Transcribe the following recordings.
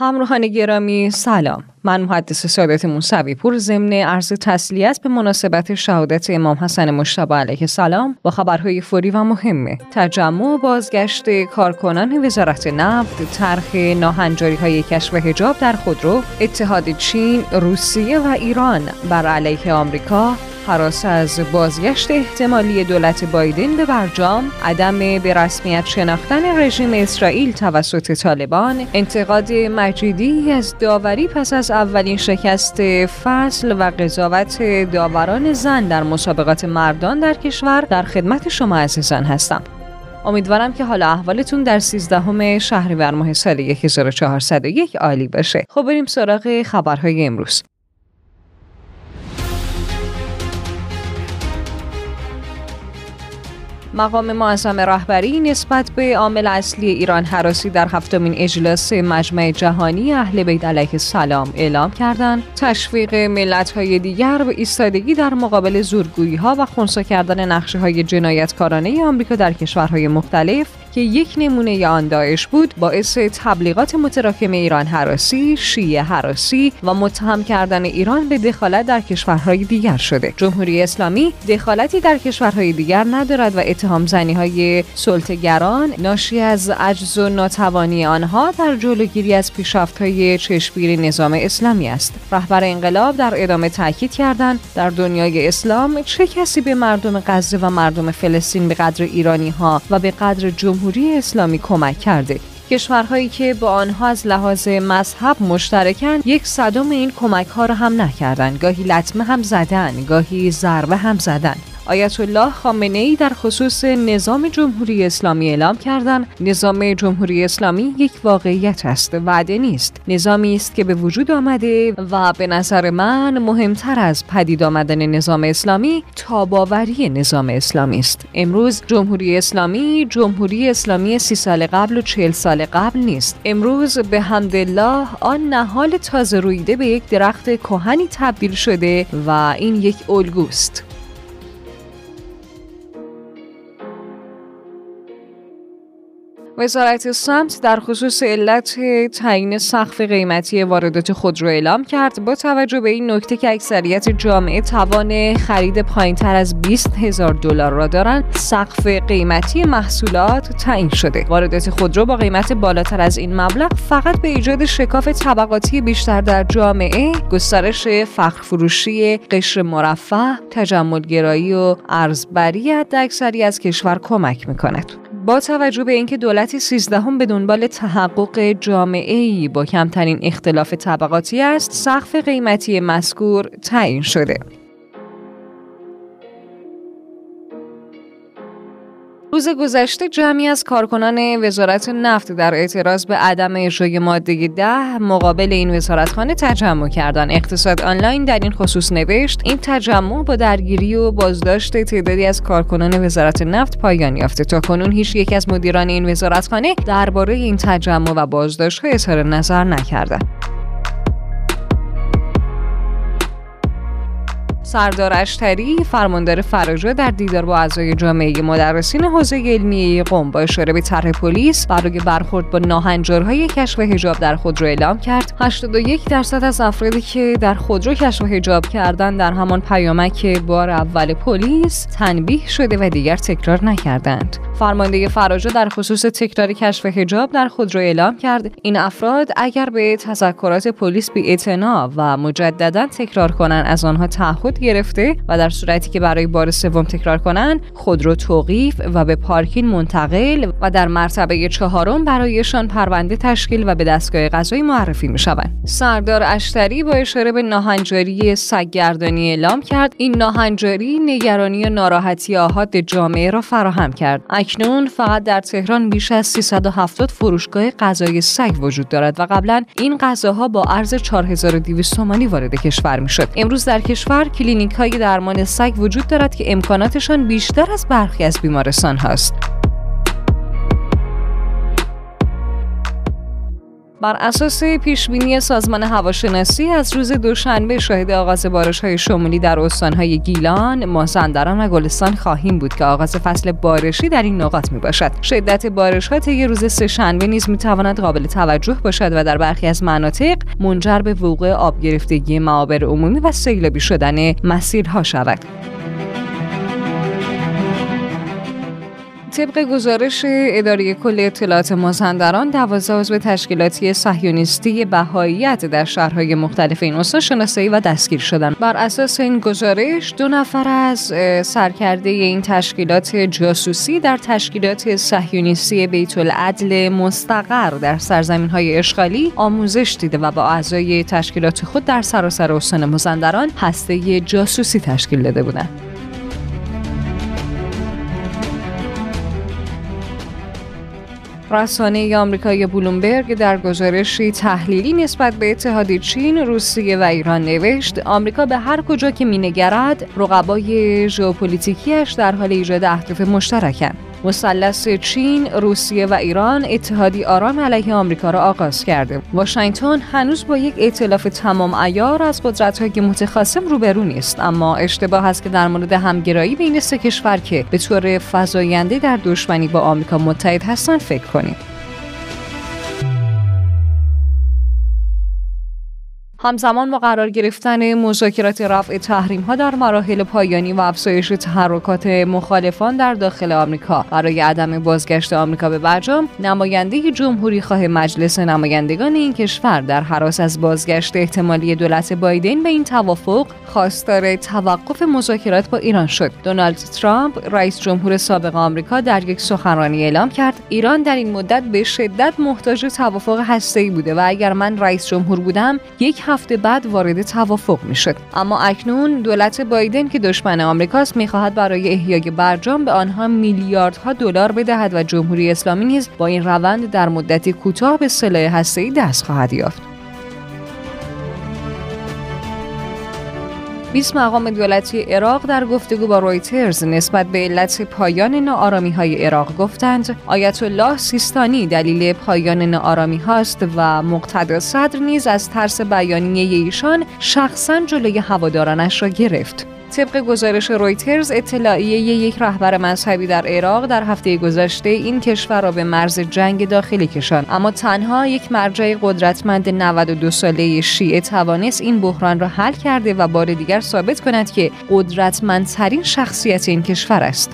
همراهان گرامی سلام. من محدث سادات موسوی پور ضمن عرض تسلیت به مناسبت شهادت امام حسن مشتبه علیه السلام با خبرهای فوری و مهمه. تجمع و بازگشت کارکنان وزارت نفت طرح ناهنجاری های کشف حجاب در خودرو اتحاد چین روسیه و ایران. بر علیه آمریکا حراس از بازگشت احتمالی دولت بایدن به برجام عدم به رسمیت شناختن رژیم اسرائیل توسط طالبان انتقاد مجیدی از داوری پس از اولین شکست فصل و قضاوت داوران زن در مسابقات مردان در کشور در خدمت شما عزیزان هستم امیدوارم که حالا احوالتون در 13 شهریور ماه سال 1401 عالی باشه. خب بریم سراغ خبرهای امروز. مقام معظم رهبری نسبت به عامل اصلی ایران حراسی در هفتمین اجلاس مجمع جهانی اهل بیت علیه السلام اعلام کردند. تشویق ملت‌های دیگر به ایستادگی در مقابل زورگویی ها و خونسا کردن نقشه های جنایتکارانه آمریکا در کشورهای مختلف که یک نمونه آن داعش بود باعث تبلیغات متراکم ایران حراسی، شیعه حراسی و متهم کردن ایران به دخالت در کشورهای دیگر شده. جمهوری اسلامی دخالتی در کشورهای دیگر ندارد و اتهام زنی های سلطگران ناشی از عجز و ناتوانی آنها در جلوگیری از پیشرفت های چشمگیری نظام اسلامی است. رهبر انقلاب در ادامه تاکید کردند در دنیای اسلام چه کسی به مردم غزه و مردم فلسطین به قدر ایرانی ها و به قدر جمهوری اسلامی کمک کرده. کشورهایی که با آنها از لحاظ مذهب مشترکند یک صدم این کمک ها را هم نکردند. گاهی لطمه هم زدن گاهی ضربه هم زدن. آیت الله خامنه ای در خصوص نظام جمهوری اسلامی اعلام کردند. نظام جمهوری اسلامی یک واقعیت است وعده نیست. نظامی است که به وجود آمده و به نظر من مهمتر از پدید آمدن نظام اسلامی تاباوری نظام اسلامی است. امروز جمهوری اسلامی جمهوری اسلامی سی سال قبل و چهل سال قبل نیست. امروز به الله آن نهال تازه رویده به یک درخت کهنی تبدیل شده و این یک الگوست. وزارت سمت در خصوص علت تعیین سقف قیمتی واردات خودرو اعلام کرد. با توجه به این نکته که اکثریت جامعه توان خرید پایینتر از 20 هزار دلار را دارند سقف قیمتی محصولات تعیین شده. واردات خودرو با قیمت بالاتر از این مبلغ فقط به ایجاد شکاف طبقاتی بیشتر در جامعه گسترش فخر فروشی قشر مرفه تجملگرایی و ارزبری اکثری از کشور کمک می‌کند. با توجه به اینکه دولت سیزدهم به دنبال تحقق جامعه ای با کمترین اختلاف طبقاتی است سقف قیمتی مذکور تعیین شده. روز گذشته جمعی از کارکنان وزارت نفت در اعتراض به عدم اجرای ماده ده مقابل این وزارتخانه تجمع کردند. اقتصاد آنلاین در این خصوص نوشت این تجمع با درگیری و بازداشت تعدادی از کارکنان وزارت نفت پایان یافته تا کنون هیچ یک از مدیران این وزارتخانه درباره این تجمع و بازداشت اظهار نظر نکردند. سردار اشتری فرماندار فراجا در دیدار با اعضای جامعه مدرسین حوزه علمیه قم با اشاره به طرح پلیس برای برخورد با ناهنجارهای کشف حجاب در خودرو اعلام کرد. 81 درصد از افرادی که در خودرو کشف حجاب کردند در همان پیامک بار اول پلیس تنبیه شده و دیگر تکرار نکردند. فرمانده فراجا در خصوص تکرار کشف حجاب در خودرو اعلام کرد. این افراد اگر به تذکرات پلیس بی و مجددا تکرار کنند از آنها تعهد گرفته و در صورتی که برای بار سوم تکرار کنند خودرو توقیف و به پارکین منتقل و در مرتبه چهارم برایشان پرونده تشکیل و به دستگاه قضایی معرفی می شوند سردار اشتری با اشاره به ناهنجاری سگگردانی اعلام کرد. این ناهنجاری نگرانی و ناراحتی آهاد جامعه را فراهم کرد. اکنون فقط در تهران بیش از 370 فروشگاه غذای سگ وجود دارد و قبلا این غذاها با ارز 4200 تومانی وارد کشور می‌شد. امروز در کشور کلینیک های درمان سگ وجود دارد که امکاناتشان بیشتر از برخی از بیمارستان هاست. بر اساس پیشبینی سازمان هواشناسی از روز دوشنبه شاهد آغاز بارش های شمالی در استانهای گیلان، مازندران و گلستان خواهیم بود که آغاز فصل بارشی در این نقاط می باشد. شدت بارش ها طی روز سهشنبه نیز می تواند قابل توجه باشد و در برخی از مناطق منجر به وقوع آب گرفتگی معابر عمومی و سیلابی شدن مسیرها شود. طبق گزارش اداره کل اطلاعات مازندران دوازده عضو تشکیلاتی صهیونیستی بهاییت در شهرهای مختلف این استان شناسایی و دستگیر شدند بر اساس این گزارش دو نفر از سرکرده این تشکیلات جاسوسی در تشکیلات صهیونیستی بیت العدل مستقر در سرزمین های اشغالی آموزش دیده و با اعضای تشکیلات خود در سراسر استان مازندران هسته جاسوسی تشکیل داده بودند. رسانه آمریکای بلومبرگ در گزارشی تحلیلی نسبت به اتحاد چین، روسیه و ایران نوشت آمریکا به هر کجا که مینگرد رقبای ژئوپلیتیکیش در حال ایجاد اهداف مشترکند مثلث چین، روسیه و ایران اتحادی آرام علیه آمریکا را آغاز کرده. واشنگتن هنوز با یک ائتلاف تمام ایار از قدرت‌های متخاصم روبرو نیست، اما اشتباه است که در مورد همگرایی بین سه کشور که به طور فزاینده در دشمنی با آمریکا متحد هستند فکر کنیم. همزمان با قرار گرفتن مذاکرات رفع تحریم ها در مراحل پایانی و افزایش تحرکات مخالفان در داخل آمریکا. برای عدم بازگشت آمریکا به برجام نماینده جمهوری خواه مجلس نمایندگان این کشور در حراس از بازگشت احتمالی دولت بایدن به این توافق خواستار توقف مذاکرات با ایران شد. دونالد ترامپ رئیس جمهور سابق آمریکا در یک سخنرانی اعلام کرد ایران در این مدت به شدت محتاج توافق هسته‌ای بوده و اگر من رئیس جمهور بودم یک هفته بعد وارد توافق می‌شد. اما اکنون دولت بایدن که دشمن آمریکاست می‌خواهد برای احیای برجام به آنها میلیاردها دلار بدهد و جمهوری اسلامی نیز با این روند در مدتی کوتاه به سلاح هسته‌ای دست خواهد یافت. 20 مقام دولتی عراق در گفتگو با رویترز نسبت به علت پایان ناآرامی های عراق گفتند آیت الله سیستانی دلیل پایان ناآرامی هاست و مقتدا صدر نیز از ترس بیانیه ایشان شخصا جلوی هوادارانش را گرفت. طبق گزارش رویترز اطلاعیه یک رهبر مذهبی در عراق در هفته گذشته این کشور را به مرز جنگ داخلی کشاند. اما تنها یک مرجع قدرتمند 92 ساله شیعه توانست این بحران را حل کرده و بار دیگر ثابت کند که قدرتمندترین شخصیت این کشور است.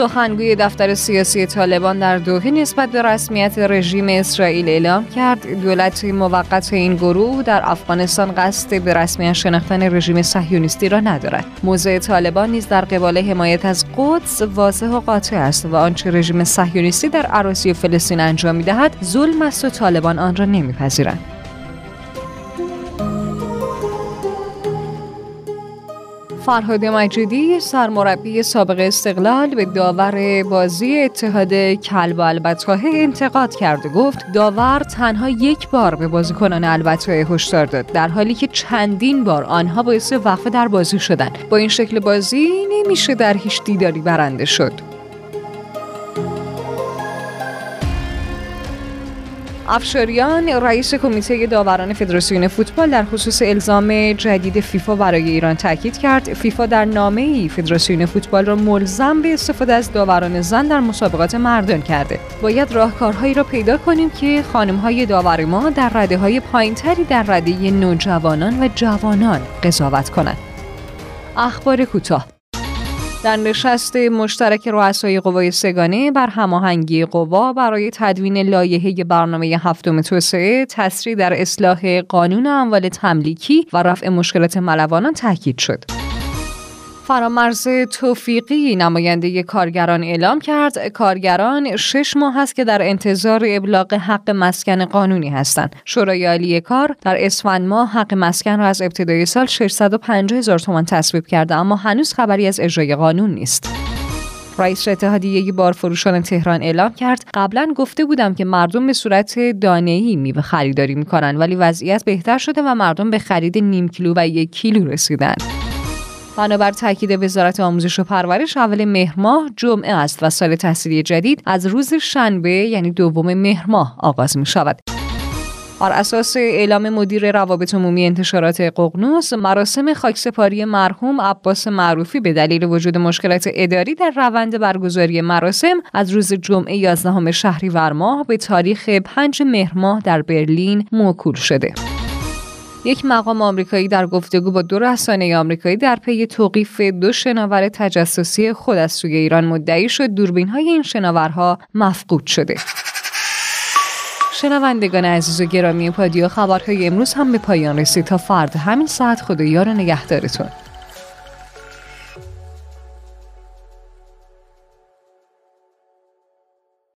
سخنگوی دفتر سیاسی طالبان در دوحه نسبت به رسمیت رژیم اسرائیل اعلام کرد. دولت موقت این گروه در افغانستان قصد به رسمیت شناختن رژیم صهیونیستی را ندارد. موضع طالبان نیز در قبال حمایت از قدس واضح و قاطع است و آنچه رژیم صهیونیستی در عراسی فلسطین انجام می‌دهد ظلم است و طالبان آن را نمیپذیرند. فرهاد مجیدی سرمربی سابق استقلال به داور بازی اتحاد کلب البتاه انتقاد کرد و گفت داور تنها یک بار به بازیکنان البتاه هشدار داد در حالی که چندین بار آنها باعث وقفه در بازی شدند. با این شکل بازی نمیشه در هیچ دیداری برنده شد. افشاریان رئیس کمیته داوران فدراسیون فوتبال در خصوص الزام جدید فیفا برای ایران تاکید کرد. فیفا در نامه ای فدراسیون فوتبال را ملزم به استفاده از داوران زن در مسابقات مردان کرده. باید راهکارهایی را پیدا کنیم که های داور ما در رده های پایینتری در رده نوجوانان و جوانان قضاوت کنند. اخبار کوتاه. در نشست مشترک رؤسای قوای سگانه بر هماهنگی قوا برای تدوین لایحه برنامه هفتم توسعه تسری در اصلاح قانون اموال تملیکی و رفع مشکلات ملوانان تاکید شد. فرامرز توفیقی نماینده کارگران اعلام کرد. کارگران شش ماه است که در انتظار ابلاغ حق مسکن قانونی هستند. شورای عالی کار در اسفند ماه حق مسکن را از ابتدای سال 650 هزار تومان تصویب کرده اما هنوز خبری از اجرای قانون نیست. رئیس اتحادیه بارفروشان تهران اعلام کرد. قبلا گفته بودم که مردم به صورت دانه‌ای میوه خریداری می‌کنن ولی وضعیت بهتر شده و مردم به خرید نیم کیلو و یک کیلو رسیدن. بنابر تاکید وزارت آموزش و پرورش اول مهر ماه جمعه است و سال تحصیلی جدید از روز شنبه یعنی دوم مهر ماه آغاز می شود. بر اساس اعلام مدیر روابط عمومی انتشارات ققنوس مراسم خاکسپاری مرحوم عباس معروفی به دلیل وجود مشکلات اداری در روند برگزاری مراسم از روز جمعه 11 شهریور ماه به تاریخ 5 مهر ماه در برلین موکول شده. یک مقام آمریکایی در گفتگو با دو رسانه آمریکایی در پی توقیف دو شناور تجسسی خود از سوی ایران مدعی شد. دوربین های این شناورها مفقود شده. شنوندگان عزیز و گرامی پادیو خبرهای امروز هم به پایان رسید. تا فرد همین ساعت خدایا رو نگهدارتون.